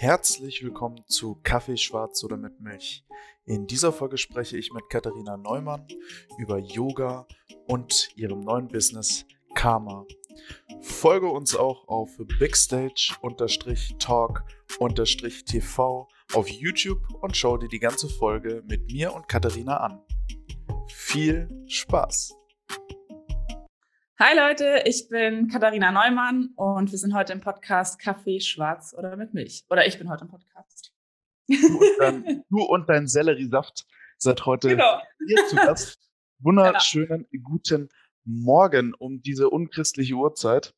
Herzlich willkommen zu Kaffee schwarz oder mit Milch. In dieser Folge spreche ich mit Katharina Neumann über Yoga und ihrem neuen Business Karma. Folge uns auch auf Backstage-Talk-TV auf YouTube und schau dir die ganze Folge mit mir und Katharina an. Viel Spaß! Hi Leute, ich bin Katharina Neumann und wir sind heute im Podcast Kaffee schwarz oder mit Milch. Oder ich bin heute im Podcast. Du und dein, du und dein Selleriesaft seid heute genau. hier zu Gast. Wunderschönen genau. guten Morgen um diese unchristliche Uhrzeit.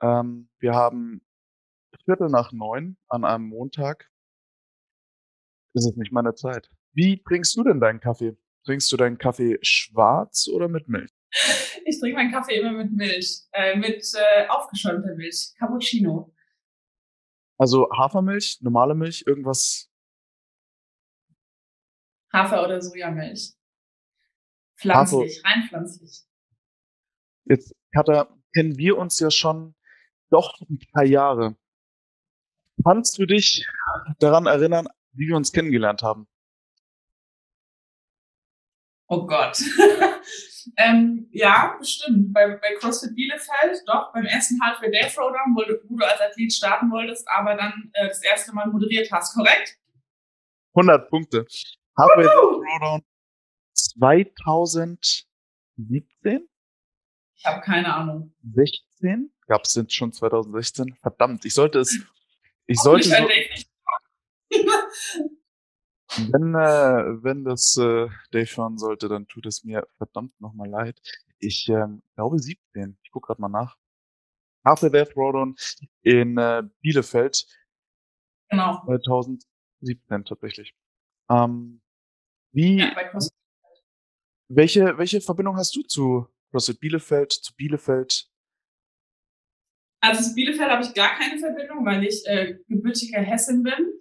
Ähm, wir haben Viertel nach neun an einem Montag. Das ist nicht meine Zeit. Wie trinkst du denn deinen Kaffee? Trinkst du deinen Kaffee schwarz oder mit Milch? Ich trinke meinen Kaffee immer mit Milch, äh, mit äh, aufgeschäumter Milch, Cappuccino. Also Hafermilch, normale Milch, irgendwas? Hafer- oder Sojamilch. Pflanzlich, Hafer. rein pflanzlich. Jetzt, Katha, kennen wir uns ja schon doch ein paar Jahre. Kannst du dich daran erinnern, wie wir uns kennengelernt haben? Oh Gott. ähm, ja, bestimmt. Bei, bei CrossFit Bielefeld, doch, beim ersten Halfway Day Throwdown, wo, wo du als Athlet starten wolltest, aber dann äh, das erste Mal moderiert hast, korrekt? 100 Punkte. Halfway Day Throwdown 2017? Ich habe keine Ahnung. 16? Gab es schon 2016? Verdammt, ich sollte es. Ich sollte. So, wenn, äh, wenn das äh, Dave hören sollte, dann tut es mir verdammt nochmal leid. Ich ähm, glaube 17. Ich gucke gerade mal nach. After Death Rodon in äh, Bielefeld. Genau. 2017 tatsächlich. Ähm, wie, ja, bei welche, welche Verbindung hast du zu CrossFit Bielefeld, zu Bielefeld? Also zu Bielefeld habe ich gar keine Verbindung, weil ich äh, gebürtiger Hessin bin.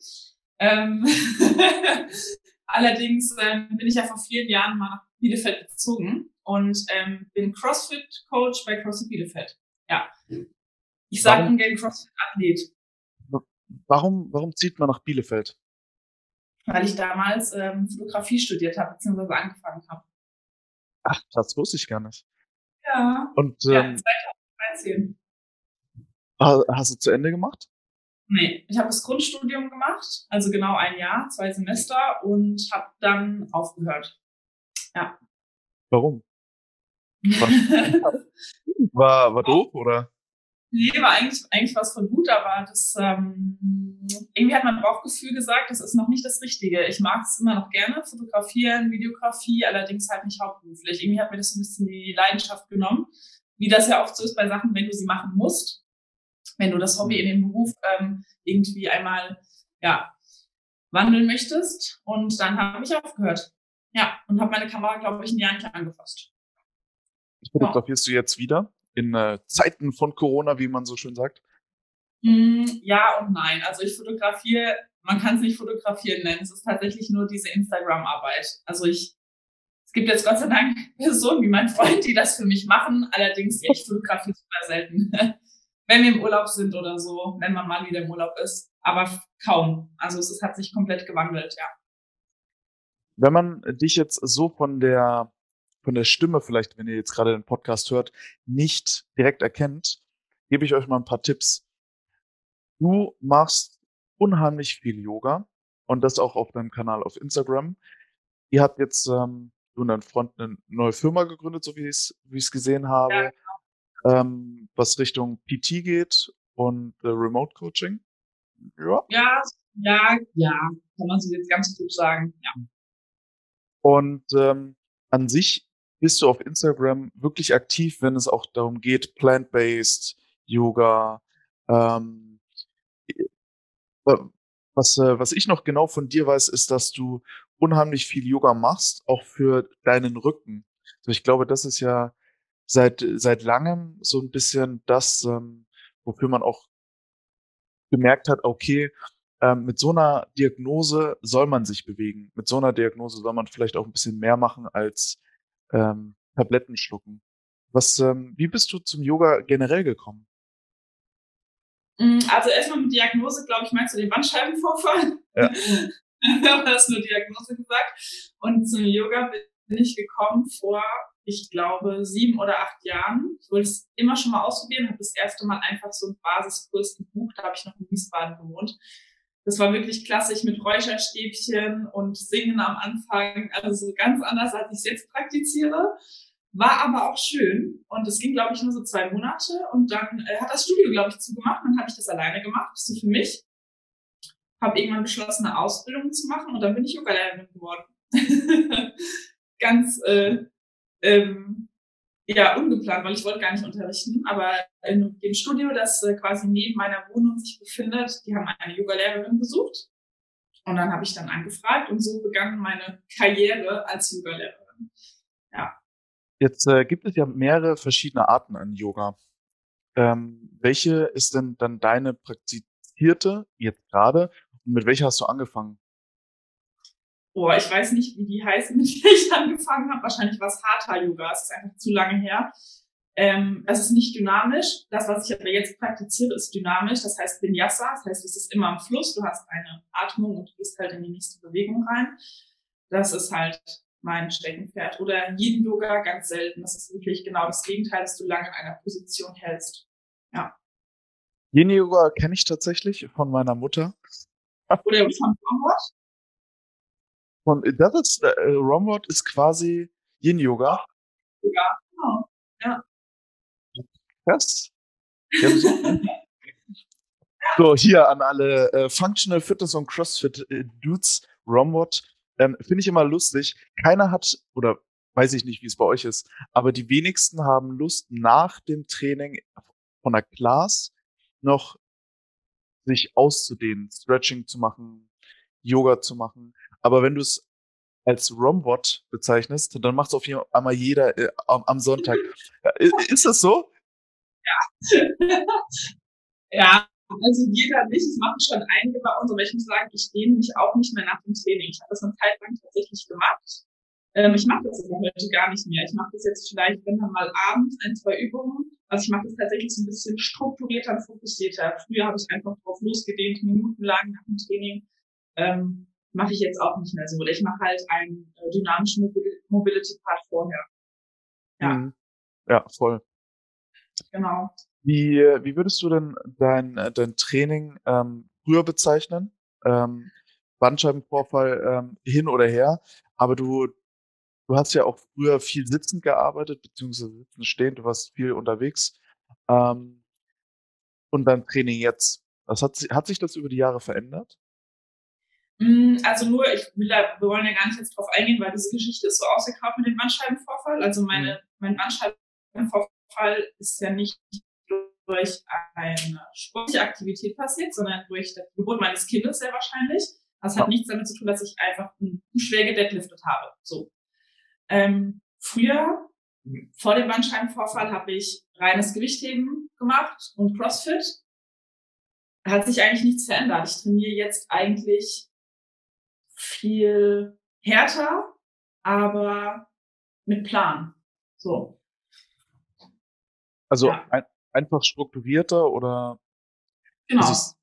Ähm Allerdings ähm, bin ich ja vor vielen Jahren mal nach Bielefeld gezogen und ähm, bin CrossFit-Coach bei CrossFit Bielefeld. Ja. Ich sage ungern CrossFit-Athlet. Warum, warum zieht man nach Bielefeld? Weil ich damals ähm, Fotografie studiert habe, beziehungsweise angefangen habe. Ach, das wusste ich gar nicht. Ja. Und ähm, ja, 2013. Hast du zu Ende gemacht? Nee, ich habe das Grundstudium gemacht, also genau ein Jahr, zwei Semester und habe dann aufgehört. Ja. Warum? War, war, doof oder? Nee, war eigentlich, eigentlich was von gut, aber das ähm, irgendwie hat mein Bauchgefühl gesagt, das ist noch nicht das Richtige. Ich mag es immer noch gerne, fotografieren, Videografie, allerdings halt nicht hauptberuflich. Irgendwie hat mir das so ein bisschen die Leidenschaft genommen, wie das ja oft so ist bei Sachen, wenn du sie machen musst wenn du das Hobby in den Beruf ähm, irgendwie einmal ja, wandeln möchtest. Und dann habe ich aufgehört. Ja, und habe meine Kamera, glaube ich, ein Jahr nicht angefasst. Fotografierst ja. du jetzt wieder in äh, Zeiten von Corona, wie man so schön sagt? Mm, ja und nein. Also ich fotografiere, man kann es nicht fotografieren nennen. Es ist tatsächlich nur diese Instagram-Arbeit. Also ich, es gibt jetzt Gott sei Dank Personen wie mein Freund, die das für mich machen. Allerdings, ich fotografiere super selten. wenn wir im Urlaub sind oder so, wenn man mal wieder im Urlaub ist. Aber kaum. Also es hat sich komplett gewandelt, ja. Wenn man dich jetzt so von der von der Stimme vielleicht, wenn ihr jetzt gerade den Podcast hört, nicht direkt erkennt, gebe ich euch mal ein paar Tipps. Du machst unheimlich viel Yoga und das auch auf deinem Kanal auf Instagram. Ihr habt jetzt ähm, du und dein Freund eine neue Firma gegründet, so wie ich es wie ich es gesehen habe. Ja, ähm, was Richtung PT geht und äh, Remote Coaching. Ja. ja, ja, ja, kann man so jetzt ganz gut sagen, ja. Und ähm, an sich bist du auf Instagram wirklich aktiv, wenn es auch darum geht, plant-based, Yoga, ähm, was, äh, was ich noch genau von dir weiß, ist, dass du unheimlich viel Yoga machst, auch für deinen Rücken. Also ich glaube, das ist ja seit, seit langem so ein bisschen das, ähm, wofür man auch gemerkt hat, okay, ähm, mit so einer Diagnose soll man sich bewegen. Mit so einer Diagnose soll man vielleicht auch ein bisschen mehr machen als ähm, Tabletten schlucken. Was, ähm, wie bist du zum Yoga generell gekommen? Mm, also erstmal mit Diagnose, glaube ich, meinst du den Bandscheibenvorfall? Ja. du hast nur Diagnose gesagt. Und zum Yoga bin ich gekommen vor, ich glaube, sieben oder acht Jahren. Ich wollte es immer schon mal ausprobieren, habe das erste Mal einfach so einen Basiskurs gebucht, da habe ich noch in Wiesbaden gewohnt. Das war wirklich klassisch mit Räucherstäbchen und Singen am Anfang, also so ganz anders, als ich es jetzt praktiziere. War aber auch schön und es ging, glaube ich, nur so zwei Monate und dann äh, hat das Studio, glaube ich, zugemacht. Dann habe ich das alleine gemacht, so für mich. Habe irgendwann beschlossen, eine Ausbildung zu machen und dann bin ich Yoga-Lehrerin geworden. Ganz äh, ähm, ja, ungeplant, weil ich wollte gar nicht unterrichten, aber in dem Studio, das äh, quasi neben meiner Wohnung sich befindet, die haben eine Yoga-Lehrerin besucht. Und dann habe ich dann angefragt und so begann meine Karriere als Yoga-Lehrerin. Ja. Jetzt äh, gibt es ja mehrere verschiedene Arten an Yoga. Ähm, welche ist denn dann deine praktizierte jetzt gerade und mit welcher hast du angefangen? Oh, ich weiß nicht, wie die heißt, mit der ich angefangen habe. Wahrscheinlich war es Hatha-Yoga. Es ist einfach zu lange her. Ähm, es ist nicht dynamisch. Das, was ich aber jetzt praktiziere, ist dynamisch. Das heißt Vinyasa. Das heißt, es ist immer im Fluss. Du hast eine Atmung und du gehst halt in die nächste Bewegung rein. Das ist halt mein Steckenpferd. Oder Yin Yoga ganz selten. Das ist wirklich genau das Gegenteil, dass du lange in einer Position hältst. Ja. Yin Yoga kenne ich tatsächlich von meiner Mutter. Oder von Romrod? Von, das ist, äh, Romrod ist quasi Yin Yoga. Ja, genau. Ja. Krass. so, hier an alle äh, Functional Fitness und CrossFit äh, Dudes, Romrod ähm, Finde ich immer lustig. Keiner hat, oder weiß ich nicht, wie es bei euch ist, aber die wenigsten haben Lust, nach dem Training von der Class noch sich auszudehnen, Stretching zu machen, Yoga zu machen. Aber wenn du es als Rombot bezeichnest, dann macht es auf jeden Fall jeder äh, am, am, Sonntag. ist das so? Ja. ja, also jeder nicht, es machen schon einige bei uns, aber ich muss sagen, ich dehne mich auch nicht mehr nach dem Training. Ich habe das eine Zeit lang tatsächlich gemacht. Ähm, ich mache das aber heute gar nicht mehr. Ich mache das jetzt vielleicht, wenn dann mal abends ein, zwei Übungen. Also ich mache das tatsächlich so ein bisschen strukturierter und fokussierter. Früher habe ich einfach drauf losgedehnt, minutenlang nach dem Training. Ähm, mache ich jetzt auch nicht mehr so. Oder ich mache halt einen äh, dynamischen Mobility-Part vorher. Ja. Mhm. Ja, voll. Genau. Wie, wie würdest du denn dein, dein Training ähm, früher bezeichnen? Ähm, Bandscheibenvorfall ähm, hin oder her, aber du, du hast ja auch früher viel sitzend gearbeitet, beziehungsweise sitzend stehend, du warst viel unterwegs. Ähm, und dein Training jetzt, was hat, hat sich das über die Jahre verändert? Hm, also nur, ich will da, wir wollen ja gar nicht jetzt drauf eingehen, weil diese Geschichte ist so ausgekauft mit dem Bandscheibenvorfall. Also meine, mhm. mein Bandscheibenvorfall ist ja nicht durch eine sportliche Aktivität passiert, sondern durch die Geburt meines Kindes sehr wahrscheinlich. Das hat nichts damit zu tun, dass ich einfach schwer gedeadliftet habe. So. Ähm, früher, vor dem Bandscheibenvorfall, habe ich reines Gewichtheben gemacht und CrossFit. Hat sich eigentlich nichts verändert. Ich trainiere jetzt eigentlich viel härter, aber mit Plan. So. Also ja. ein, einfach strukturierter oder? Genau. Es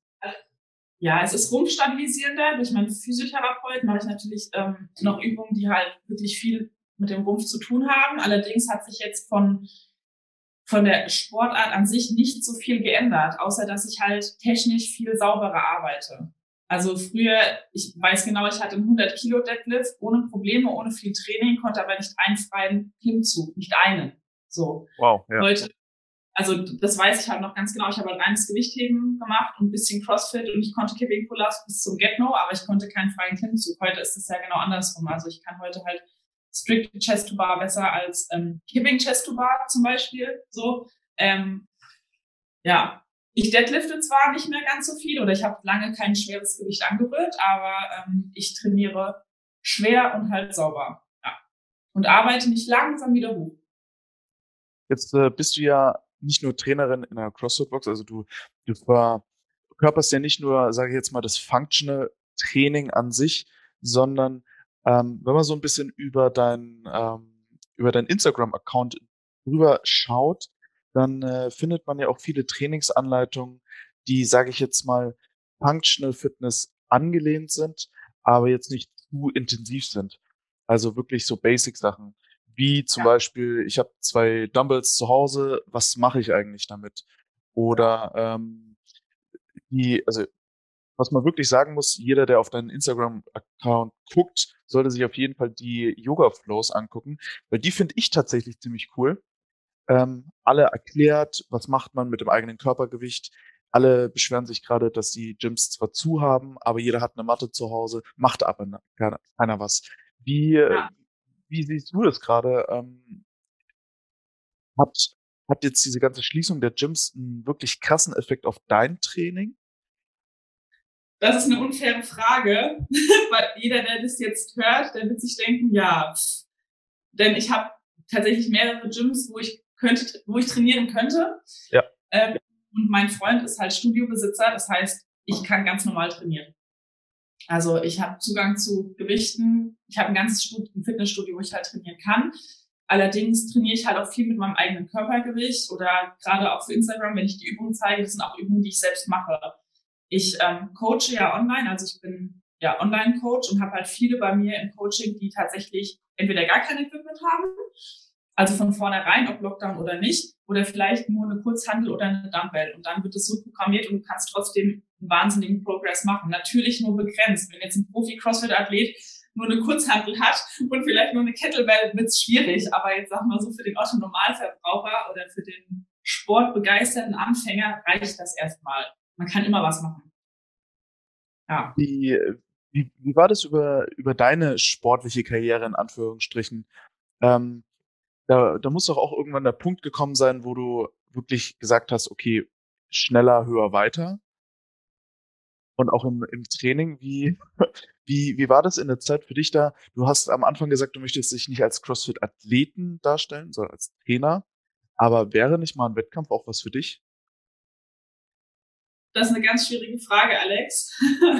ja, es ist rumpfstabilisierender. Durch meinen Physiotherapeut mache ich natürlich ähm, noch Übungen, die halt wirklich viel mit dem Rumpf zu tun haben. Allerdings hat sich jetzt von von der Sportart an sich nicht so viel geändert, außer dass ich halt technisch viel sauberer arbeite. Also früher, ich weiß genau, ich hatte einen 100 Kilo Deadlift ohne Probleme, ohne viel Training, konnte aber nicht einen freien Klimmzug, nicht einen. So. Wow. Ja. Heute also das weiß ich halt noch ganz genau. Ich habe halt reines Gewichtheben gemacht und ein bisschen Crossfit und ich konnte Kipping Pull-ups bis zum Get-No, aber ich konnte keinen freien Klimmzug. Heute ist es ja genau andersrum. Also ich kann heute halt Strict Chest to Bar besser als ähm, Kipping Chest to Bar zum Beispiel. So, ähm, ja, ich deadlifte zwar nicht mehr ganz so viel oder ich habe lange kein schweres Gewicht angerührt, aber ähm, ich trainiere schwer und halt sauber. Ja. Und arbeite mich langsam wieder hoch. Jetzt äh, bist du ja nicht nur Trainerin in einer CrossFit-Box, also du, du verkörperst ja nicht nur, sage ich jetzt mal, das Functional Training an sich, sondern ähm, wenn man so ein bisschen über dein, ähm, über dein Instagram-Account drüber schaut, dann äh, findet man ja auch viele Trainingsanleitungen, die, sage ich jetzt mal, Functional Fitness angelehnt sind, aber jetzt nicht zu intensiv sind. Also wirklich so Basic-Sachen. Wie zum ja. Beispiel, ich habe zwei Dumbbells zu Hause, was mache ich eigentlich damit? Oder ähm, die, also was man wirklich sagen muss, jeder, der auf deinen Instagram-Account guckt, sollte sich auf jeden Fall die Yoga-Flows angucken, weil die finde ich tatsächlich ziemlich cool. Ähm, alle erklärt, was macht man mit dem eigenen Körpergewicht. Alle beschweren sich gerade, dass die Gyms zwar zu haben, aber jeder hat eine Matte zu Hause, macht aber keiner, keiner was. Wie, ja. wie siehst du das gerade? Ähm, hat, hat jetzt diese ganze Schließung der Gyms einen wirklich krassen Effekt auf dein Training? Das ist eine unfaire Frage, weil jeder, der das jetzt hört, der wird sich denken, ja, denn ich habe tatsächlich mehrere Gyms, wo ich könnte, wo ich trainieren könnte. Ja. Ähm, und mein Freund ist halt Studiobesitzer, das heißt, ich kann ganz normal trainieren. Also ich habe Zugang zu Gewichten, ich habe ein ganzes Stud ein Fitnessstudio, wo ich halt trainieren kann. Allerdings trainiere ich halt auch viel mit meinem eigenen Körpergewicht oder gerade auch für Instagram, wenn ich die Übungen zeige, das sind auch Übungen, die ich selbst mache. Ich ähm, coache ja online, also ich bin ja Online-Coach und habe halt viele bei mir im Coaching, die tatsächlich entweder gar kein Equipment haben, also von vornherein, ob Lockdown oder nicht, oder vielleicht nur eine Kurzhandel oder eine Dumbbell. Und dann wird es so programmiert und du kannst trotzdem einen wahnsinnigen Progress machen. Natürlich nur begrenzt. Wenn jetzt ein Profi-Crossfit-Athlet nur eine Kurzhandel hat und vielleicht nur eine Kettlebell, wird es schwierig. Aber jetzt sag mal so, für den Otto-Normalverbraucher oder für den sportbegeisterten Anfänger reicht das erstmal man kann immer was machen. Ja. Wie, wie, wie war das über, über deine sportliche Karriere in Anführungsstrichen? Ähm, da, da muss doch auch irgendwann der Punkt gekommen sein, wo du wirklich gesagt hast, okay, schneller, höher, weiter. Und auch im, im Training, wie, wie, wie war das in der Zeit für dich da? Du hast am Anfang gesagt, du möchtest dich nicht als CrossFit-Athleten darstellen, sondern als Trainer. Aber wäre nicht mal ein Wettkampf auch was für dich? Das ist eine ganz schwierige Frage, Alex,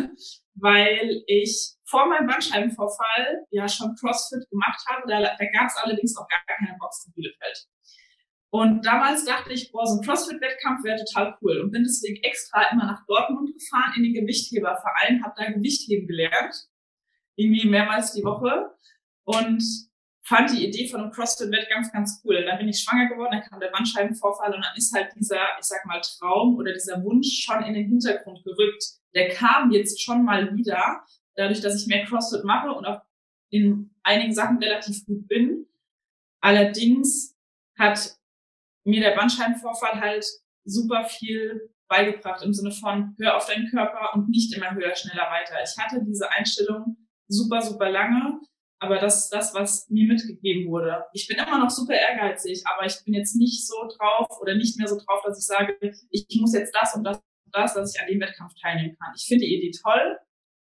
weil ich vor meinem Bandscheibenvorfall ja schon CrossFit gemacht habe. Da, da gab es allerdings auch gar keine Box in Bielefeld. Und damals dachte ich, boah, so ein CrossFit-Wettkampf wäre total cool und bin deswegen extra immer nach Dortmund gefahren in den Gewichtheberverein, habe da Gewichtheben gelernt, irgendwie mehrmals die Woche und fand die Idee von einem CrossFit-Wettkampf ganz cool. Dann bin ich schwanger geworden, dann kam der Bandscheibenvorfall und dann ist halt dieser, ich sag mal, Traum oder dieser Wunsch schon in den Hintergrund gerückt. Der kam jetzt schon mal wieder, dadurch, dass ich mehr CrossFit mache und auch in einigen Sachen relativ gut bin. Allerdings hat mir der Bandscheibenvorfall halt super viel beigebracht im Sinne von hör auf deinen Körper und nicht immer höher, schneller, weiter. Ich hatte diese Einstellung super, super lange aber das ist das, was mir mitgegeben wurde. Ich bin immer noch super ehrgeizig, aber ich bin jetzt nicht so drauf oder nicht mehr so drauf, dass ich sage, ich muss jetzt das und das und das, dass ich an dem Wettkampf teilnehmen kann. Ich finde die Idee toll.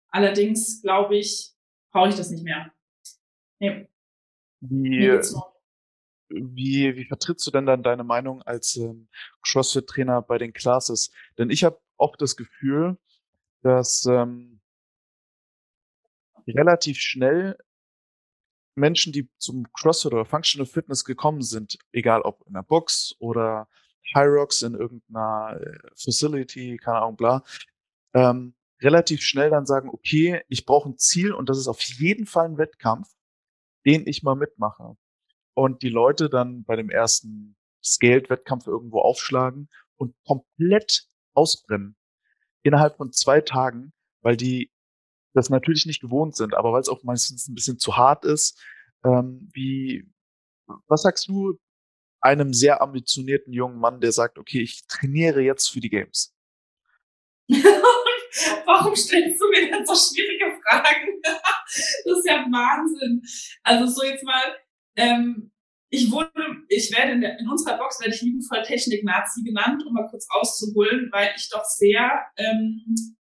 Allerdings glaube ich, brauche ich das nicht mehr. Nee. Wie, wie, wie vertrittst du denn dann deine Meinung als ähm, CrossFit-Trainer bei den Classes? Denn ich habe oft das Gefühl, dass ähm, relativ schnell Menschen, die zum CrossFit oder Functional Fitness gekommen sind, egal ob in der Box oder High Rocks in irgendeiner äh, Facility, keine Ahnung, bla, ähm, relativ schnell dann sagen, okay, ich brauche ein Ziel und das ist auf jeden Fall ein Wettkampf, den ich mal mitmache. Und die Leute dann bei dem ersten Scaled-Wettkampf irgendwo aufschlagen und komplett ausbrennen. Innerhalb von zwei Tagen, weil die das natürlich nicht gewohnt sind, aber weil es auch meistens ein bisschen zu hart ist. Ähm, wie, was sagst du einem sehr ambitionierten jungen Mann, der sagt, okay, ich trainiere jetzt für die Games? Warum stellst du mir denn so schwierige Fragen? das ist ja Wahnsinn. Also so jetzt mal, ähm, ich wurde, ich werde in, der, in unserer Box werde ich liebevoll Technik-Nazi genannt, um mal kurz auszuholen, weil ich doch sehr ähm,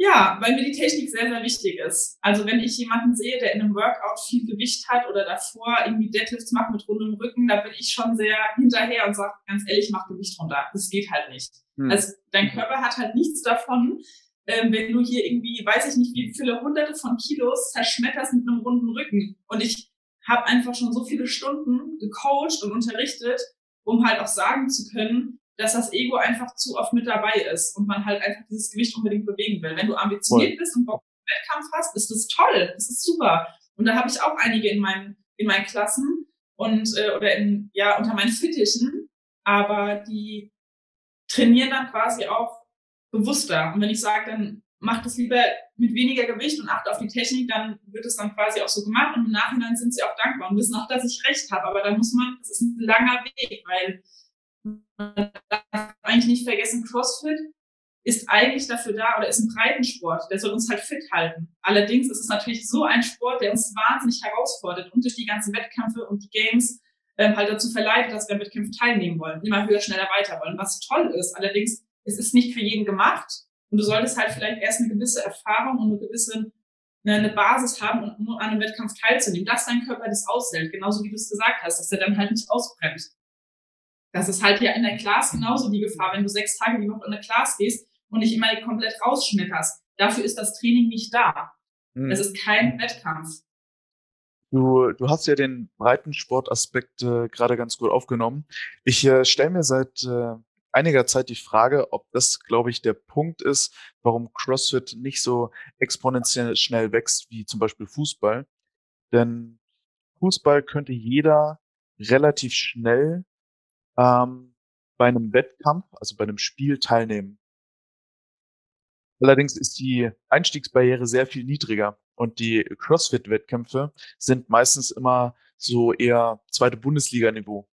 ja, weil mir die Technik sehr, sehr wichtig ist. Also wenn ich jemanden sehe, der in einem Workout viel Gewicht hat oder davor irgendwie Deadlifts macht mit rundem Rücken, da bin ich schon sehr hinterher und sage ganz ehrlich, mach Gewicht runter. Das geht halt nicht. Hm. Also dein Körper hat halt nichts davon, ähm, wenn du hier irgendwie, weiß ich nicht, wie viele hunderte von Kilos zerschmetterst mit einem runden Rücken. Und ich habe einfach schon so viele Stunden gecoacht und unterrichtet, um halt auch sagen zu können, dass das Ego einfach zu oft mit dabei ist und man halt einfach dieses Gewicht unbedingt bewegen will. Wenn du ambitioniert Voll. bist und Bock auf Wettkampf hast, ist das toll, das ist super. Und da habe ich auch einige in meinen, in meinen Klassen und äh, oder in, ja, unter meinen Fittichen, aber die trainieren dann quasi auch bewusster. Und wenn ich sage, dann macht es lieber mit weniger Gewicht und achte auf die Technik, dann wird es dann quasi auch so gemacht und im Nachhinein sind sie auch dankbar und wissen auch, dass ich recht habe. Aber da muss man, das ist ein langer Weg, weil man darf eigentlich nicht vergessen, CrossFit ist eigentlich dafür da oder ist ein Breitensport, der soll uns halt fit halten. Allerdings ist es natürlich so ein Sport, der uns wahnsinnig herausfordert und durch die ganzen Wettkämpfe und die Games ähm, halt dazu verleitet, dass wir an Wettkämpfen teilnehmen wollen, immer höher, schneller, weiter wollen, was toll ist. Allerdings, es ist nicht für jeden gemacht und du solltest halt vielleicht erst eine gewisse Erfahrung und eine gewisse eine Basis haben, um an einem Wettkampf teilzunehmen, dass dein Körper das aushält, genauso wie du es gesagt hast, dass er dann halt nicht ausbrennt. Das ist halt ja in der Class genauso die Gefahr, wenn du sechs Tage die Woche in der Class gehst und nicht immer komplett rausschmetterst. Dafür ist das Training nicht da. Mhm. Es ist kein Wettkampf. Du, du hast ja den Breitensportaspekt äh, gerade ganz gut aufgenommen. Ich äh, stelle mir seit äh, einiger Zeit die Frage, ob das, glaube ich, der Punkt ist, warum CrossFit nicht so exponentiell schnell wächst wie zum Beispiel Fußball. Denn Fußball könnte jeder relativ schnell ähm, bei einem Wettkampf, also bei einem Spiel teilnehmen. Allerdings ist die Einstiegsbarriere sehr viel niedriger und die CrossFit-Wettkämpfe sind meistens immer so eher zweite Bundesliga-Niveau.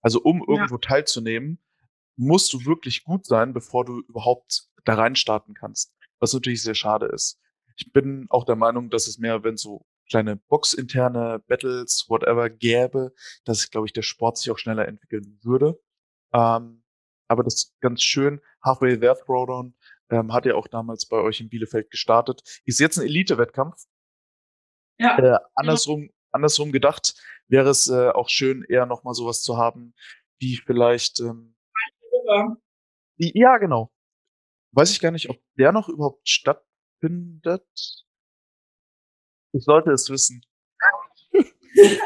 Also um irgendwo ja. teilzunehmen, musst du wirklich gut sein, bevor du überhaupt da rein starten kannst. Was natürlich sehr schade ist. Ich bin auch der Meinung, dass es mehr, wenn so kleine boxinterne Battles, whatever gäbe, dass, glaube ich, der Sport sich auch schneller entwickeln würde. Ähm, aber das ist ganz schön. Halfway There Throwdown ähm, hat ja auch damals bei euch in Bielefeld gestartet. Ist jetzt ein Elite-Wettkampf. Ja. Äh, andersrum, ja. andersrum gedacht wäre es äh, auch schön, eher nochmal sowas zu haben, wie vielleicht ähm, ja, genau. Weiß ich gar nicht, ob der noch überhaupt stattfindet. Ich sollte es wissen. ich,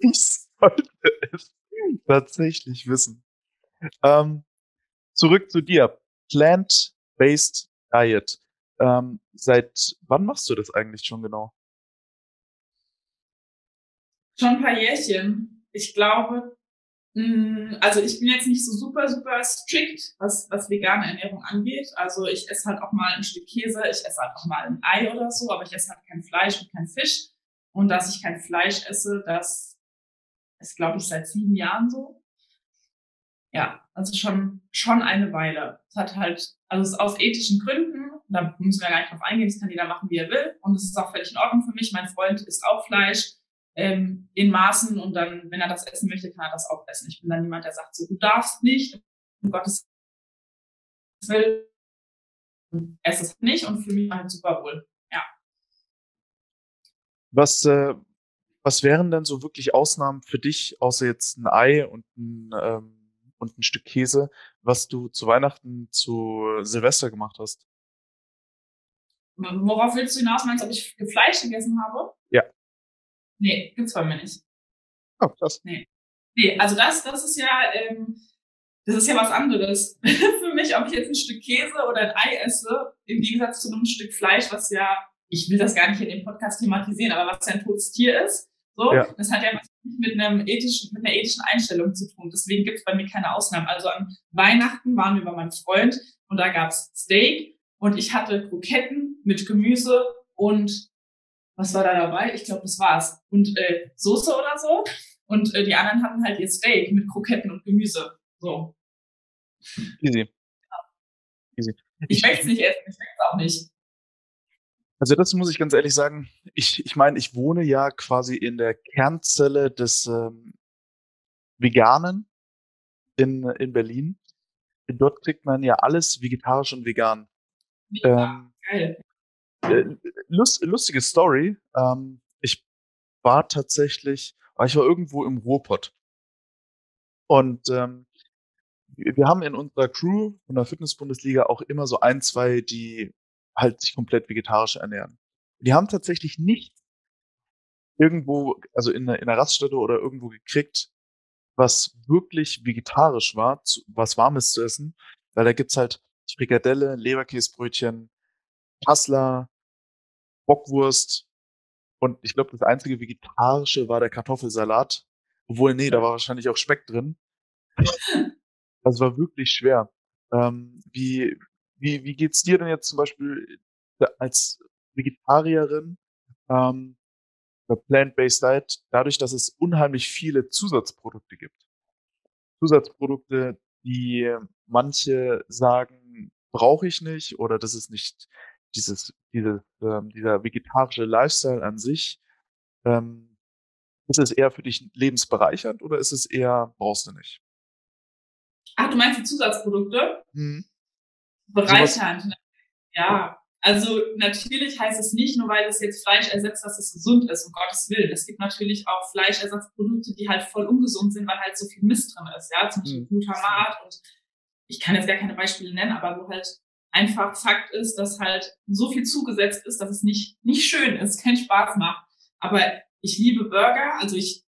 ich sollte es tatsächlich wissen. Ähm, zurück zu dir. Plant-Based Diet. Ähm, seit wann machst du das eigentlich schon genau? Schon ein paar Jährchen. Ich glaube also ich bin jetzt nicht so super, super strikt, was, was vegane Ernährung angeht. Also ich esse halt auch mal ein Stück Käse, ich esse halt auch mal ein Ei oder so, aber ich esse halt kein Fleisch und kein Fisch. Und dass ich kein Fleisch esse, das ist, glaube ich, seit sieben Jahren so. Ja, also schon, schon eine Weile. Es hat halt, also es ist aus ethischen Gründen, da müssen wir gar nicht drauf eingehen, das kann jeder machen, wie er will. Und es ist auch völlig in Ordnung für mich. Mein Freund isst auch Fleisch ähm, in Maßen und dann, wenn er das essen möchte, kann er das auch essen. Ich bin dann jemand, der sagt so, du darfst nicht, um Gottes Willen, esse es nicht und fühle mich halt super wohl. Ja. Was, äh, was wären denn so wirklich Ausnahmen für dich, außer jetzt ein Ei und ein, ähm, und ein Stück Käse, was du zu Weihnachten, zu Silvester gemacht hast? Worauf willst du hinaus? Meinst du, ob ich Fleisch gegessen habe? Ja. Nee, gibt's bei mir nicht. Oh, krass. Nee. Nee, also das, das ist ja, ähm, das ist ja was anderes für mich, ob ich jetzt ein Stück Käse oder ein Ei esse, im Gegensatz zu einem Stück Fleisch, was ja, ich will das gar nicht in dem Podcast thematisieren, aber was ja ein totes Tier ist. So, ja. das hat ja was mit einem ethischen, mit einer ethischen Einstellung zu tun. Deswegen gibt's bei mir keine Ausnahmen. Also an Weihnachten waren wir bei meinem Freund und da gab's Steak und ich hatte Kroketten mit Gemüse und was war da dabei? Ich glaube, das war's. Und äh, Soße oder so. Und äh, die anderen hatten halt ihr Steak mit Kroketten und Gemüse. So. Easy. Ja. Easy. Ich, möchte es nicht essen, ich möchte es auch nicht. Also das muss ich ganz ehrlich sagen. Ich, ich meine, ich wohne ja quasi in der Kernzelle des ähm, Veganen in, in Berlin. Dort kriegt man ja alles vegetarisch und vegan. Ja, ähm, geil. Äh, lust, lustige Story. Ähm, ich war tatsächlich, ich war irgendwo im Ruhrpott. Und ähm, wir haben in unserer Crew von der Fitnessbundesliga auch immer so ein, zwei, die halt sich komplett vegetarisch ernähren. Die haben tatsächlich nicht irgendwo, also in einer, in einer Raststätte oder irgendwo gekriegt, was wirklich vegetarisch war, zu, was Warmes zu essen, weil da gibt's halt Frikadelle, Leberkäsebrötchen, Kassler, Bockwurst und ich glaube, das einzige Vegetarische war der Kartoffelsalat. Obwohl, nee, da war wahrscheinlich auch Speck drin. Also war wirklich schwer. Ähm, wie, wie, wie geht's dir denn jetzt zum Beispiel äh, als Vegetarierin ähm, Plant-Based Diet, dadurch, dass es unheimlich viele Zusatzprodukte gibt? Zusatzprodukte, die manche sagen, brauche ich nicht oder das ist nicht dieses, dieses, ähm, dieser vegetarische Lifestyle an sich. Ähm, ist es eher für dich lebensbereichernd oder ist es eher, brauchst du nicht? Ach, du meinst die Zusatzprodukte? Mhm. Bereichernd. Ja, also natürlich heißt es nicht, nur weil es jetzt Fleisch ersetzt, dass es gesund ist, um Gottes Willen. Es gibt natürlich auch Fleischersatzprodukte, die halt voll ungesund sind, weil halt so viel Mist drin ist, ja, zum Beispiel mhm. Glutamat und ich kann jetzt gar keine Beispiele nennen, aber wo halt einfach Fakt ist, dass halt so viel zugesetzt ist, dass es nicht, nicht schön ist, keinen Spaß macht. Aber ich liebe Burger, also ich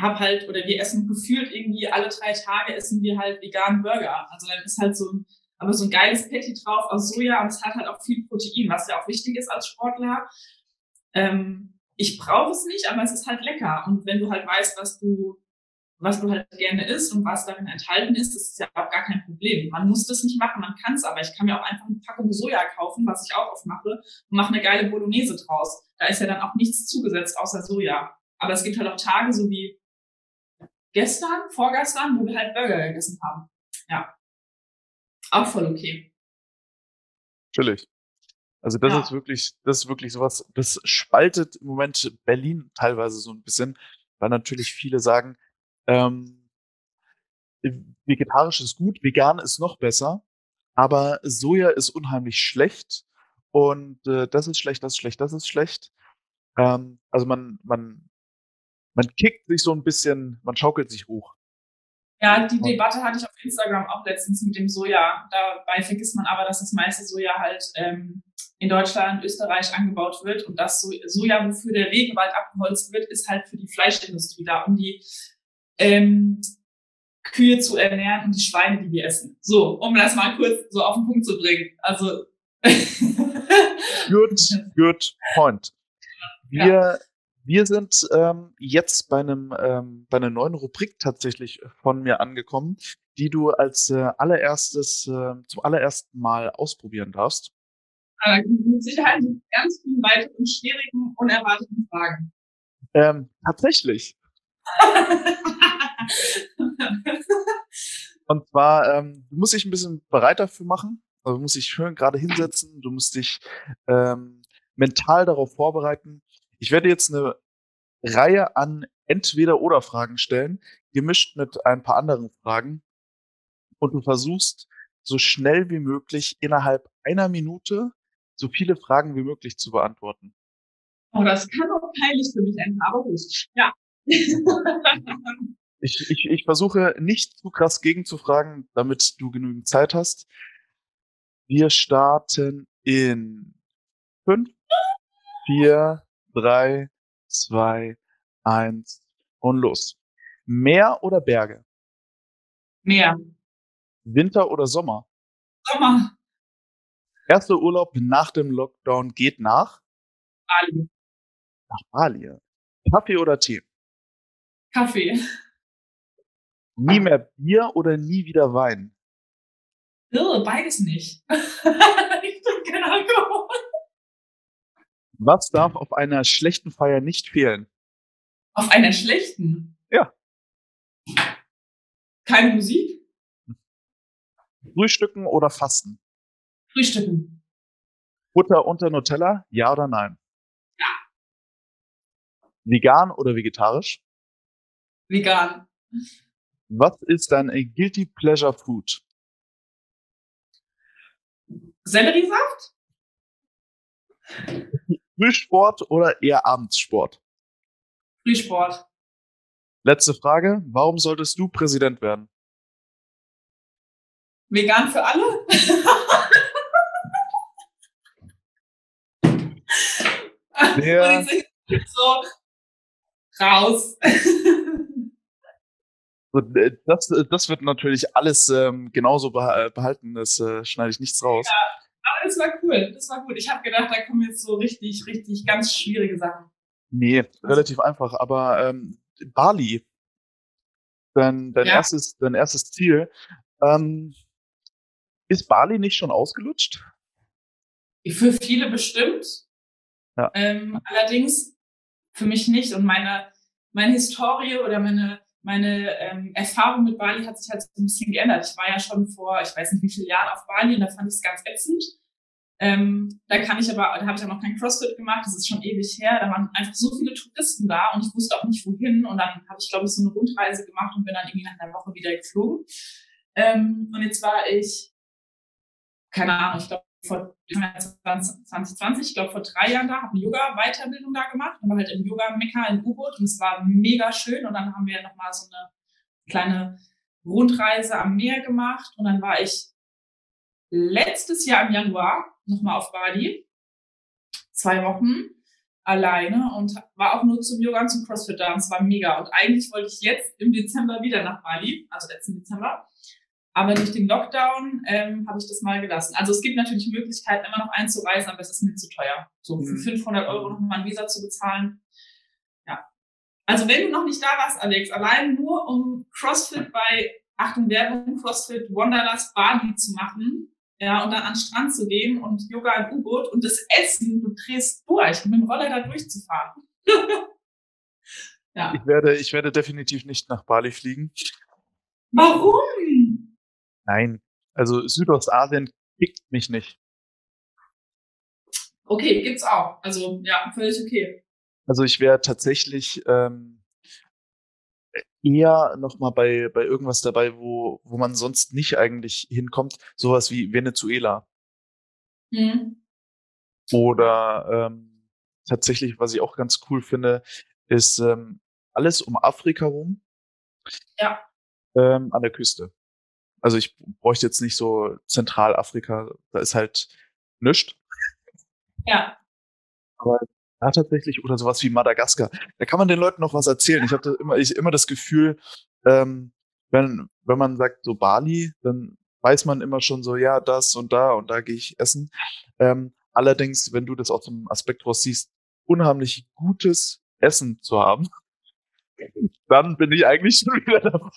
habe halt, oder wir essen gefühlt irgendwie alle drei Tage essen wir halt veganen Burger. Also dann ist halt so ein, aber so ein geiles Patty drauf aus Soja und es hat halt auch viel Protein, was ja auch wichtig ist als Sportler. Ähm, ich brauche es nicht, aber es ist halt lecker. Und wenn du halt weißt, was du was du halt gerne isst und was darin enthalten ist, das ist ja auch gar kein Problem. Man muss das nicht machen, man kann es, aber ich kann mir auch einfach eine Packung Soja kaufen, was ich auch oft mache, und mache eine geile Bolognese draus. Da ist ja dann auch nichts zugesetzt außer Soja. Aber es gibt halt auch Tage, so wie gestern, vorgestern, wo wir halt Burger gegessen haben. Ja. Auch voll okay. Natürlich. Also das ja. ist wirklich, das ist wirklich sowas, das spaltet im Moment Berlin teilweise so ein bisschen, weil natürlich viele sagen, ähm, vegetarisch ist gut, vegan ist noch besser, aber Soja ist unheimlich schlecht und äh, das ist schlecht, das ist schlecht, das ist schlecht. Ähm, also man, man, man kickt sich so ein bisschen, man schaukelt sich hoch. Ja, die Debatte hatte ich auf Instagram auch letztens mit dem Soja. Dabei vergisst man aber, dass das meiste Soja halt ähm, in Deutschland, Österreich angebaut wird und das Soja, wofür der Regenwald abgeholzt wird, ist halt für die Fleischindustrie da, um die ähm, Kühe zu ernähren und die Schweine, die wir essen. So, um das mal kurz so auf den Punkt zu bringen. Also good, good point. Wir, ja. wir sind ähm, jetzt bei einem ähm, bei einer neuen Rubrik tatsächlich von mir angekommen, die du als äh, allererstes äh, zum allerersten Mal ausprobieren darfst. Aber mit Sicherheit mit ganz vielen weiteren schwierigen, unerwarteten Fragen. Ähm, tatsächlich. Und zwar, ähm, du musst dich ein bisschen bereit dafür machen. Also du musst dich schön gerade hinsetzen. Du musst dich ähm, mental darauf vorbereiten. Ich werde jetzt eine Reihe an Entweder-Oder-Fragen stellen, gemischt mit ein paar anderen Fragen. Und du versuchst, so schnell wie möglich innerhalb einer Minute so viele Fragen wie möglich zu beantworten. Oh, das kann auch peinlich für mich enden, aber gut. Ja. Ich, ich, ich versuche nicht zu krass gegenzufragen, damit du genügend Zeit hast. Wir starten in fünf, vier, drei, zwei, eins und los. Meer oder Berge? Meer. Winter oder Sommer? Sommer. Erster Urlaub nach dem Lockdown geht nach? Bali. Nach Bali. Kaffee oder Tee? Kaffee. Nie mehr Bier oder nie wieder Wein? Irre, beides nicht. ich trinke keinen Alkohol. Was darf auf einer schlechten Feier nicht fehlen? Auf einer schlechten? Ja. Keine Musik? Frühstücken oder Fasten? Frühstücken. Butter unter Nutella, ja oder nein? Ja. Vegan oder vegetarisch? Vegan. Was ist dein Guilty Pleasure Food? Selleriesaft? Frühsport oder eher Abendssport? Frühsport. Letzte Frage. Warum solltest du Präsident werden? Vegan für alle? Der so raus. Und, äh, das, äh, das wird natürlich alles ähm, genauso behalten, das äh, schneide ich nichts raus. Ja, aber das war cool, das war gut. Ich habe gedacht, da kommen jetzt so richtig, richtig ganz schwierige Sachen. Nee, relativ einfach. Aber ähm, Bali, dein, dein, ja. erstes, dein erstes Ziel, ähm, ist Bali nicht schon ausgelutscht? Für viele bestimmt. Ja. Ähm, allerdings für mich nicht. Und meine, meine Historie oder meine, meine ähm, Erfahrung mit Bali hat sich halt so ein bisschen geändert. Ich war ja schon vor, ich weiß nicht wie viele Jahren auf Bali und da fand ich es ganz ätzend. Ähm, da kann ich aber, da habe ich auch noch kein CrossFit gemacht, das ist schon ewig her. Da waren einfach so viele Touristen da und ich wusste auch nicht wohin. Und dann habe ich, glaube ich, so eine Rundreise gemacht und bin dann irgendwie nach einer Woche wieder geflogen. Ähm, und jetzt war ich, keine Ahnung, ich glaube vor 2020, ich glaube vor drei Jahren da, habe eine Yoga-Weiterbildung da gemacht und war halt im Yoga-Mekka in U-Boot und es war mega schön. Und dann haben wir nochmal so eine kleine Rundreise am Meer gemacht und dann war ich letztes Jahr im Januar nochmal auf Bali. Zwei Wochen alleine und war auch nur zum Yoga und zum CrossFit da. Und es war mega. Und eigentlich wollte ich jetzt im Dezember wieder nach Bali, also letzten Dezember. Aber durch den Lockdown ähm, habe ich das mal gelassen. Also es gibt natürlich Möglichkeiten, immer noch einzureisen, aber es ist mir zu teuer. So für 500 mhm. Euro nochmal ein Visa zu bezahlen. Ja. Also wenn du noch nicht da warst, Alex, allein nur um CrossFit bei, Achtung, Werbung, CrossFit Wanderlust Bali zu machen, ja, und dann an den Strand zu gehen und Yoga im U-Boot und das Essen, du drehst durch, mit dem Roller da durchzufahren. ja. Ich werde, ich werde definitiv nicht nach Bali fliegen. Warum? Nein, also Südostasien kickt mich nicht. Okay, gibt's auch. Also ja, völlig okay. Also ich wäre tatsächlich ähm, eher nochmal bei, bei irgendwas dabei, wo, wo man sonst nicht eigentlich hinkommt. Sowas wie Venezuela. Mhm. Oder ähm, tatsächlich, was ich auch ganz cool finde, ist ähm, alles um Afrika rum. Ja. Ähm, an der Küste. Also ich bräuchte jetzt nicht so Zentralafrika, da ist halt nichts. Ja. Aber ja, tatsächlich, oder sowas wie Madagaskar. Da kann man den Leuten noch was erzählen. Ich habe immer, ich, immer das Gefühl, ähm, wenn, wenn man sagt so Bali, dann weiß man immer schon so, ja, das und da und da gehe ich essen. Ähm, allerdings, wenn du das aus dem Aspekt raus siehst, unheimlich gutes Essen zu haben, dann bin ich eigentlich schon wieder dabei.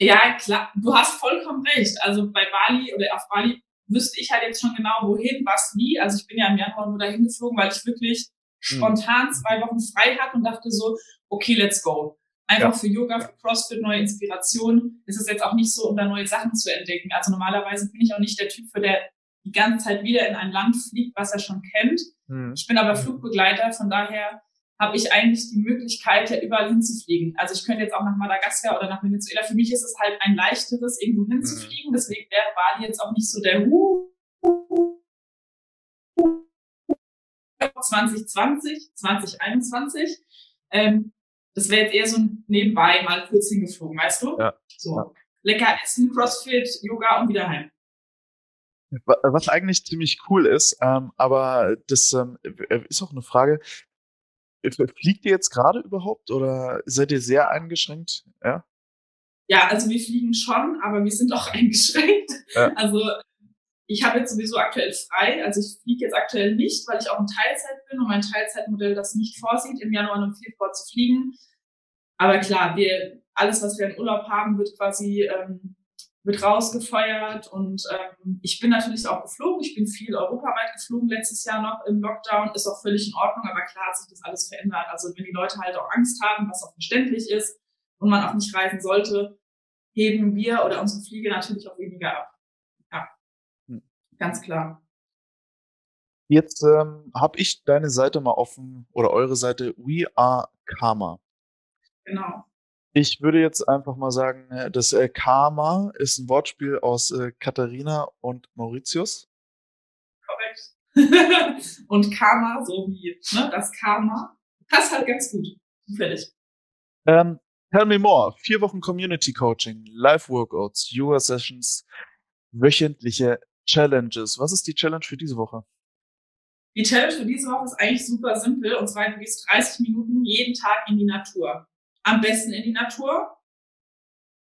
Ja, klar, du hast vollkommen recht. Also bei Bali oder auf Bali wüsste ich halt jetzt schon genau, wohin, was, wie. Also ich bin ja im Januar nur dahin geflogen, weil ich wirklich hm. spontan zwei Wochen frei hatte und dachte so, okay, let's go. Einfach ja. für Yoga, für CrossFit, neue Inspiration. Ist es jetzt auch nicht so, um da neue Sachen zu entdecken. Also normalerweise bin ich auch nicht der Typ, für der die ganze Zeit wieder in ein Land fliegt, was er schon kennt. Mhm. Ich bin aber Flugbegleiter, von daher habe ich eigentlich die Möglichkeit, ja überall hinzufliegen. Also ich könnte jetzt auch nach Madagaskar oder nach Venezuela. Für mich ist es halt ein leichteres, irgendwo hinzufliegen. Mhm. Deswegen wäre Bali jetzt auch nicht so der uh, 2020, 2021. Ähm, das wäre jetzt eher so ein nebenbei mal kurz hingeflogen, weißt du? Ja. So. Lecker essen, Crossfit, Yoga und wieder heim. Was eigentlich ziemlich cool ist, ähm, aber das ähm, ist auch eine Frage, Fliegt ihr jetzt gerade überhaupt oder seid ihr sehr eingeschränkt? Ja. Ja, also wir fliegen schon, aber wir sind auch eingeschränkt. Ja. Also ich habe jetzt sowieso aktuell frei. Also ich fliege jetzt aktuell nicht, weil ich auch in Teilzeit bin und mein Teilzeitmodell das nicht vorsieht, im Januar und im Februar zu fliegen. Aber klar, wir, alles, was wir in Urlaub haben, wird quasi ähm, wird rausgefeuert und ähm, ich bin natürlich auch geflogen. Ich bin viel europaweit geflogen letztes Jahr noch im Lockdown, ist auch völlig in Ordnung, aber klar hat sich das alles verändert. Also wenn die Leute halt auch Angst haben, was auch verständlich ist und man auch nicht reisen sollte, heben wir oder unsere Fliege natürlich auch weniger ab. Ja, hm. ganz klar. Jetzt ähm, habe ich deine Seite mal offen oder eure Seite We Are Karma. Genau. Ich würde jetzt einfach mal sagen, äh, das äh, Karma ist ein Wortspiel aus äh, Katharina und Mauritius. Korrekt. und Karma, so wie ne, das Karma, passt halt ganz gut. Zufällig. Ähm, tell me more. Vier Wochen Community Coaching, Live-Workouts, Yoga-Sessions, wöchentliche Challenges. Was ist die Challenge für diese Woche? Die Challenge für diese Woche ist eigentlich super simpel. Und zwar, du gehst 30 Minuten jeden Tag in die Natur. Am besten in die Natur.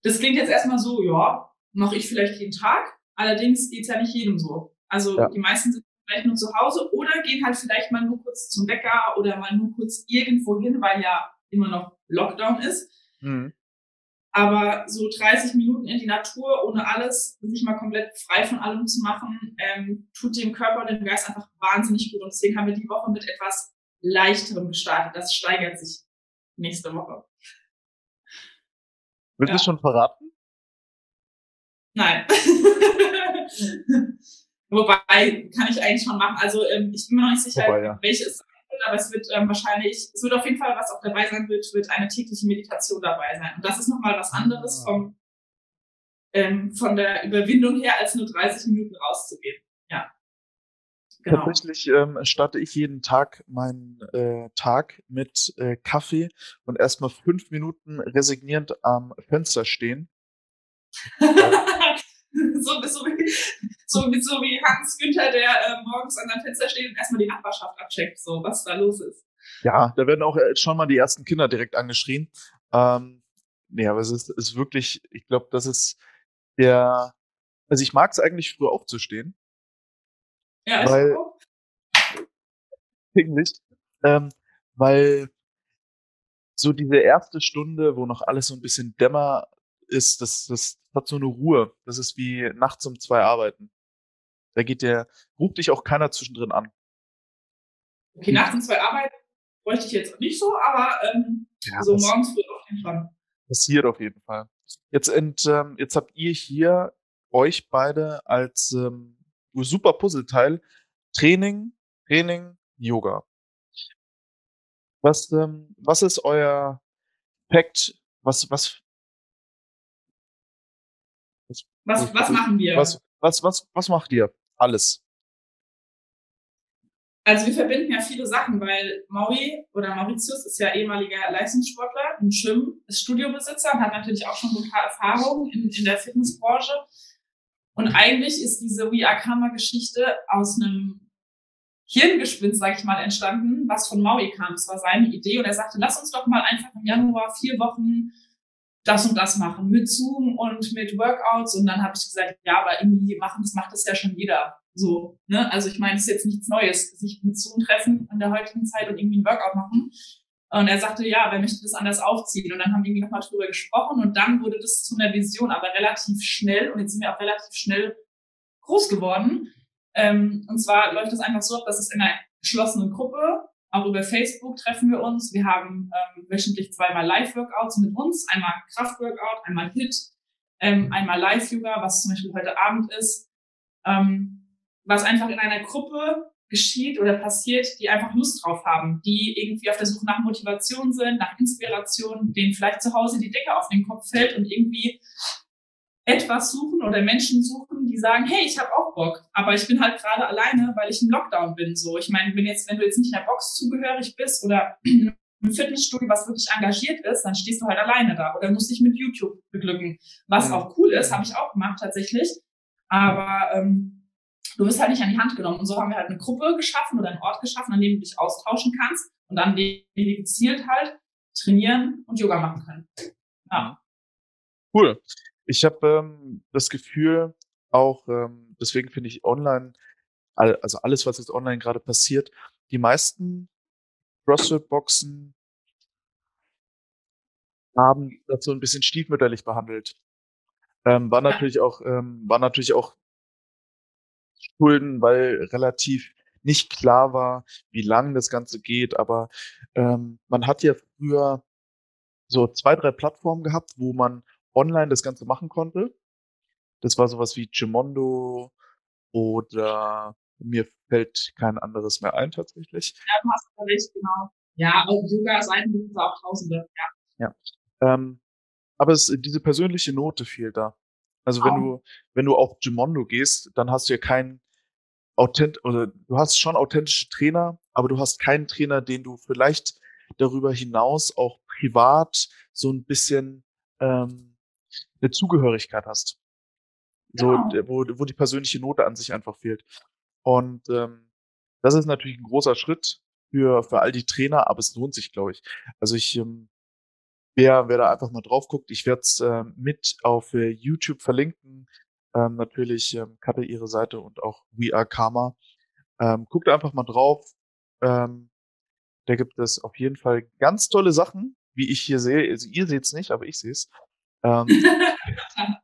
Das klingt jetzt erstmal so, ja, mache ich vielleicht jeden Tag. Allerdings geht's ja nicht jedem so. Also ja. die meisten sind vielleicht nur zu Hause oder gehen halt vielleicht mal nur kurz zum Bäcker oder mal nur kurz irgendwo hin, weil ja immer noch Lockdown ist. Mhm. Aber so 30 Minuten in die Natur, ohne alles, sich mal komplett frei von allem zu machen, ähm, tut dem Körper und dem Geist einfach wahnsinnig gut. Und deswegen haben wir die Woche mit etwas leichterem gestartet. Das steigert sich nächste Woche. Willst du ja. schon verraten? Nein. Wobei, kann ich eigentlich schon machen. Also ähm, ich bin mir noch nicht sicher, Wobei, ja. welches aber es wird ähm, wahrscheinlich, es wird auf jeden Fall, was auch dabei sein wird, wird eine tägliche Meditation dabei sein. Und das ist nochmal was anderes ah. vom, ähm, von der Überwindung her, als nur 30 Minuten rauszugehen. Ja. Genau. Tatsächlich ähm, starte ich jeden Tag meinen äh, Tag mit äh, Kaffee und erstmal fünf Minuten resignierend am Fenster stehen. so, so, wie, so, so wie Hans Günther, der äh, morgens an seinem Fenster steht und erstmal die Nachbarschaft abcheckt, so was da los ist. Ja, da werden auch äh, schon mal die ersten Kinder direkt angeschrien. Ähm, nee, aber es ist, ist wirklich, ich glaube, das ist der, also ich mag es eigentlich früh aufzustehen. Ja, weil, auch. Eigentlich, ähm, weil so diese erste Stunde, wo noch alles so ein bisschen dämmer ist, das, das hat so eine Ruhe. Das ist wie nachts um zwei arbeiten. Da geht der, ruft dich auch keiner zwischendrin an. Okay, nachts um zwei arbeiten bräuchte ich jetzt nicht so, aber ähm, ja, so morgens früh auf jeden Fall. Passiert auf jeden Fall. Jetzt, ent, ähm, jetzt habt ihr hier euch beide als ähm, super Puzzleteil Training, Training, Yoga. Was, ähm, was ist euer Pact? Was, was was, was machen wir? Was, was, was, was macht ihr? Alles. Also wir verbinden ja viele Sachen, weil Mauri oder Mauritius ist ja ehemaliger Leistungssportler im Schwimmen, ist Studiobesitzer und hat natürlich auch schon gute Erfahrungen in, in der Fitnessbranche. Und eigentlich ist diese We Are Karma Geschichte aus einem Hirngespinst, sag ich mal, entstanden, was von Maui kam. Es war seine Idee und er sagte, lass uns doch mal einfach im Januar vier Wochen das und das machen mit Zoom und mit Workouts und dann habe ich gesagt, ja, aber irgendwie machen das macht das ja schon jeder so, ne? Also ich meine, es ist jetzt nichts Neues, sich mit Zoom treffen in der heutigen Zeit und irgendwie ein Workout machen. Und er sagte, ja, wer möchte das anders aufziehen? Und dann haben wir irgendwie nochmal drüber gesprochen und dann wurde das zu einer Vision, aber relativ schnell und jetzt sind wir auch relativ schnell groß geworden. Ähm, und zwar läuft das einfach so ab, dass es in einer geschlossenen Gruppe auch über Facebook treffen wir uns. Wir haben ähm, wöchentlich zweimal Live-Workouts mit uns. Einmal Kraft-Workout, einmal HIT, ähm, einmal Live-Yoga, was zum Beispiel heute Abend ist. Ähm, was einfach in einer Gruppe geschieht oder passiert, die einfach Lust drauf haben, die irgendwie auf der Suche nach Motivation sind, nach Inspiration, denen vielleicht zu Hause die Decke auf den Kopf fällt und irgendwie etwas suchen oder Menschen suchen, die sagen, hey, ich habe auch Bock, aber ich bin halt gerade alleine, weil ich im Lockdown bin. So, ich meine, wenn jetzt, wenn du jetzt nicht in der Box zugehörig bist oder im Fitnessstudio, was wirklich engagiert ist, dann stehst du halt alleine da oder musst dich mit YouTube beglücken. Was ja. auch cool ist, habe ich auch gemacht tatsächlich. Aber ähm, du wirst halt nicht an die Hand genommen. Und so haben wir halt eine Gruppe geschaffen oder einen Ort geschaffen, an dem du dich austauschen kannst und dann gezielt halt trainieren und Yoga machen können. Ja. Cool. Ich habe ähm, das Gefühl, auch ähm, deswegen finde ich online, also alles, was jetzt online gerade passiert, die meisten CrossFit-Boxen haben das so ein bisschen stiefmütterlich behandelt. Ähm, war natürlich auch, ähm, war natürlich auch Schulden, weil relativ nicht klar war, wie lang das Ganze geht. Aber ähm, man hat ja früher so zwei, drei Plattformen gehabt, wo man online das Ganze machen konnte. Das war sowas wie Gimondo oder mir fällt kein anderes mehr ein tatsächlich. Ja, du hast recht, genau. Ja, auch Yoga-Seiten gibt es auch tausende, ja. Ja. Ähm, aber es, diese persönliche Note fehlt da. Also wenn du, wenn du auf Gimondo gehst, dann hast du ja keinen authent oder du hast schon authentische Trainer, aber du hast keinen Trainer, den du vielleicht darüber hinaus auch privat so ein bisschen ähm, eine Zugehörigkeit hast. So, genau. wo, wo die persönliche Note an sich einfach fehlt. Und ähm, das ist natürlich ein großer Schritt für, für all die Trainer, aber es lohnt sich, glaube ich. Also ich, ähm, wer, wer da einfach mal drauf guckt, ich werde es äh, mit auf äh, YouTube verlinken. Ähm, natürlich ähm, Katja ihre Seite und auch We Are Karma. Ähm, guckt einfach mal drauf. Ähm, da gibt es auf jeden Fall ganz tolle Sachen, wie ich hier sehe. Also ihr seht es nicht, aber ich sehe es. Ähm,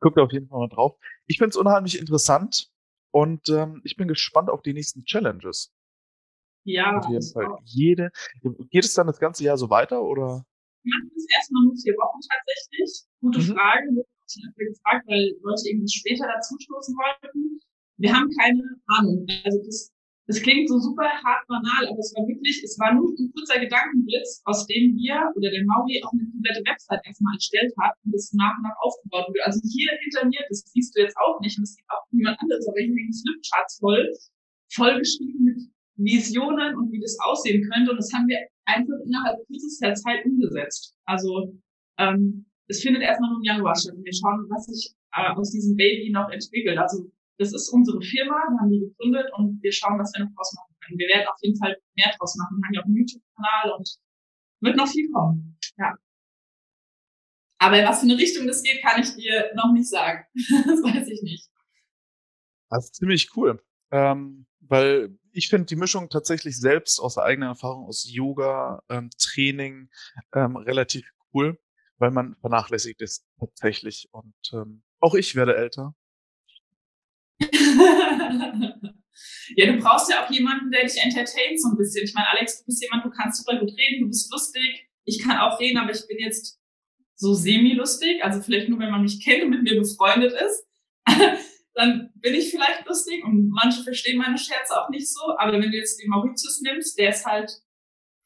guckt auf jeden Fall mal drauf. Ich finde es unheimlich interessant und ähm, ich bin gespannt auf die nächsten Challenges. Ja. Auf jeden Fall. Jede. Geht es dann das ganze Jahr so weiter oder? Wir machen das erstmal nur vier Wochen tatsächlich. Gute mhm. Frage. Schon öfter gefragt, weil Leute irgendwie später dazustoßen wollten. Wir haben keine Ahnung. Also das das klingt so super hart banal, aber es war wirklich, es war nur ein kurzer Gedankenblitz, aus dem wir oder der Maui auch eine komplette Website erstmal erstellt hat und das nach und nach aufgebaut wurde. Also hier hinter mir, das siehst du jetzt auch nicht und das sieht auch niemand anderes, aber hier hängen Flipcharts voll, vollgeschrieben mit Visionen und wie das aussehen könnte und das haben wir einfach innerhalb kürzester Zeit umgesetzt. Also ähm, es findet erstmal nur im Januar statt und wir schauen, was sich äh, aus diesem Baby noch entwickelt. Also das ist unsere Firma, wir haben die gegründet und wir schauen, was wir noch draus machen können. Wir werden auf jeden Fall mehr draus machen. Wir haben ja auch einen YouTube-Kanal und wird noch viel kommen. Ja. Aber in was für eine Richtung das geht, kann ich dir noch nicht sagen. das weiß ich nicht. Das ist ziemlich cool. Ähm, weil ich finde die Mischung tatsächlich selbst aus der eigenen Erfahrung aus Yoga, ähm, Training ähm, relativ cool, weil man vernachlässigt ist tatsächlich. Und ähm, auch ich werde älter ja, du brauchst ja auch jemanden, der dich entertaint so ein bisschen. Ich meine, Alex, du bist jemand, du kannst super gut reden, du bist lustig. Ich kann auch reden, aber ich bin jetzt so semi-lustig. Also vielleicht nur, wenn man mich kennt und mit mir befreundet ist. Dann bin ich vielleicht lustig und manche verstehen meine Scherze auch nicht so. Aber wenn du jetzt den Mauritius nimmst, der ist halt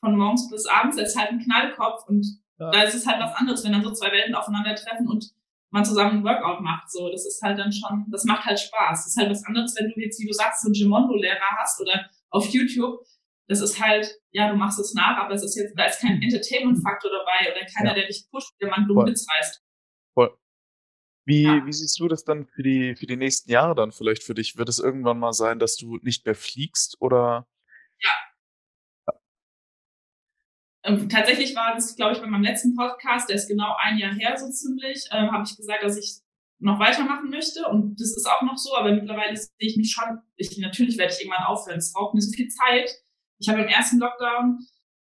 von morgens bis abends, der ist halt ein Knallkopf und ja. da ist es halt was anderes, wenn dann so zwei Welten aufeinandertreffen und man zusammen ein Workout macht. So, das ist halt dann schon, das macht halt Spaß. Das ist halt was anderes, wenn du jetzt, wie du sagst, so einen Gimondo-Lehrer hast oder auf YouTube. Das ist halt, ja, du machst es nach, aber es ist jetzt, da ist kein Entertainment-Faktor dabei oder keiner, ja. der dich pusht, der man dumm Witz reißt. Wie, ja. wie siehst du das dann für die, für die nächsten Jahre dann vielleicht für dich? Wird es irgendwann mal sein, dass du nicht mehr fliegst oder? Ja, ähm, tatsächlich war das, glaube ich, bei meinem letzten Podcast, der ist genau ein Jahr her so ziemlich, ähm, habe ich gesagt, dass ich noch weitermachen möchte und das ist auch noch so, aber mittlerweile sehe ich mich schon, ich, natürlich werde ich irgendwann aufhören, es braucht mir so viel Zeit. Ich habe im ersten Lockdown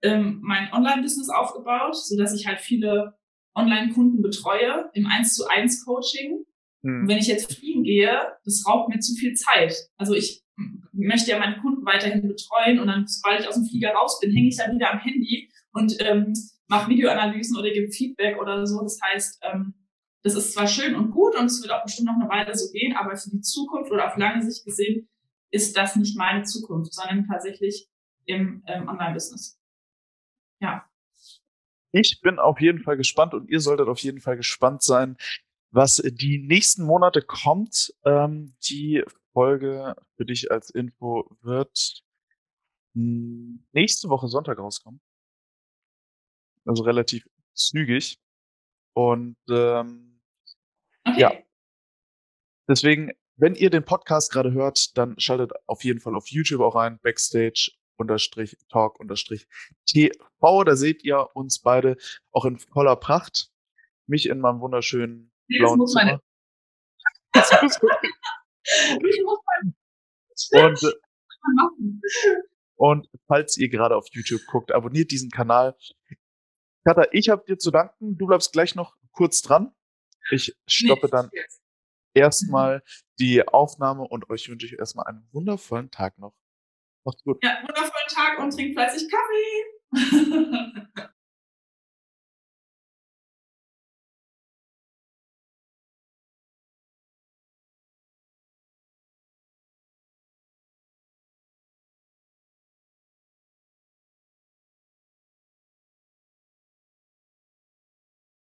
ähm, mein Online-Business aufgebaut, so dass ich halt viele Online-Kunden betreue im 1 zu 1 Coaching. Hm. Und wenn ich jetzt fliegen gehe, das raubt mir zu viel Zeit. Also ich möchte ja meine Kunden weiterhin betreuen und dann, sobald ich aus dem Flieger raus bin, hänge ich dann wieder am Handy und ähm, mache Videoanalysen oder gebe Feedback oder so. Das heißt, ähm, das ist zwar schön und gut und es wird auch bestimmt noch eine Weile so gehen, aber für die Zukunft oder auf lange Sicht gesehen ist das nicht meine Zukunft, sondern tatsächlich im ähm, Online-Business. Ja. Ich bin auf jeden Fall gespannt und ihr solltet auf jeden Fall gespannt sein, was die nächsten Monate kommt. Ähm, die Folge für dich als Info wird nächste Woche Sonntag rauskommen also relativ zügig. Und ähm, okay. ja, deswegen, wenn ihr den Podcast gerade hört, dann schaltet auf jeden Fall auf YouTube auch rein, Backstage unterstrich Talk unterstrich TV. Da seht ihr uns beide auch in voller Pracht. Mich in meinem wunderschönen nee, blauen das Zimmer. Das muss und, äh, und falls ihr gerade auf YouTube guckt, abonniert diesen Kanal. Katha, ich habe dir zu danken. Du bleibst gleich noch kurz dran. Ich stoppe dann erstmal die Aufnahme und euch wünsche ich erstmal einen wundervollen Tag noch. Macht's gut. Ja, wundervollen Tag und trink fleißig Kaffee.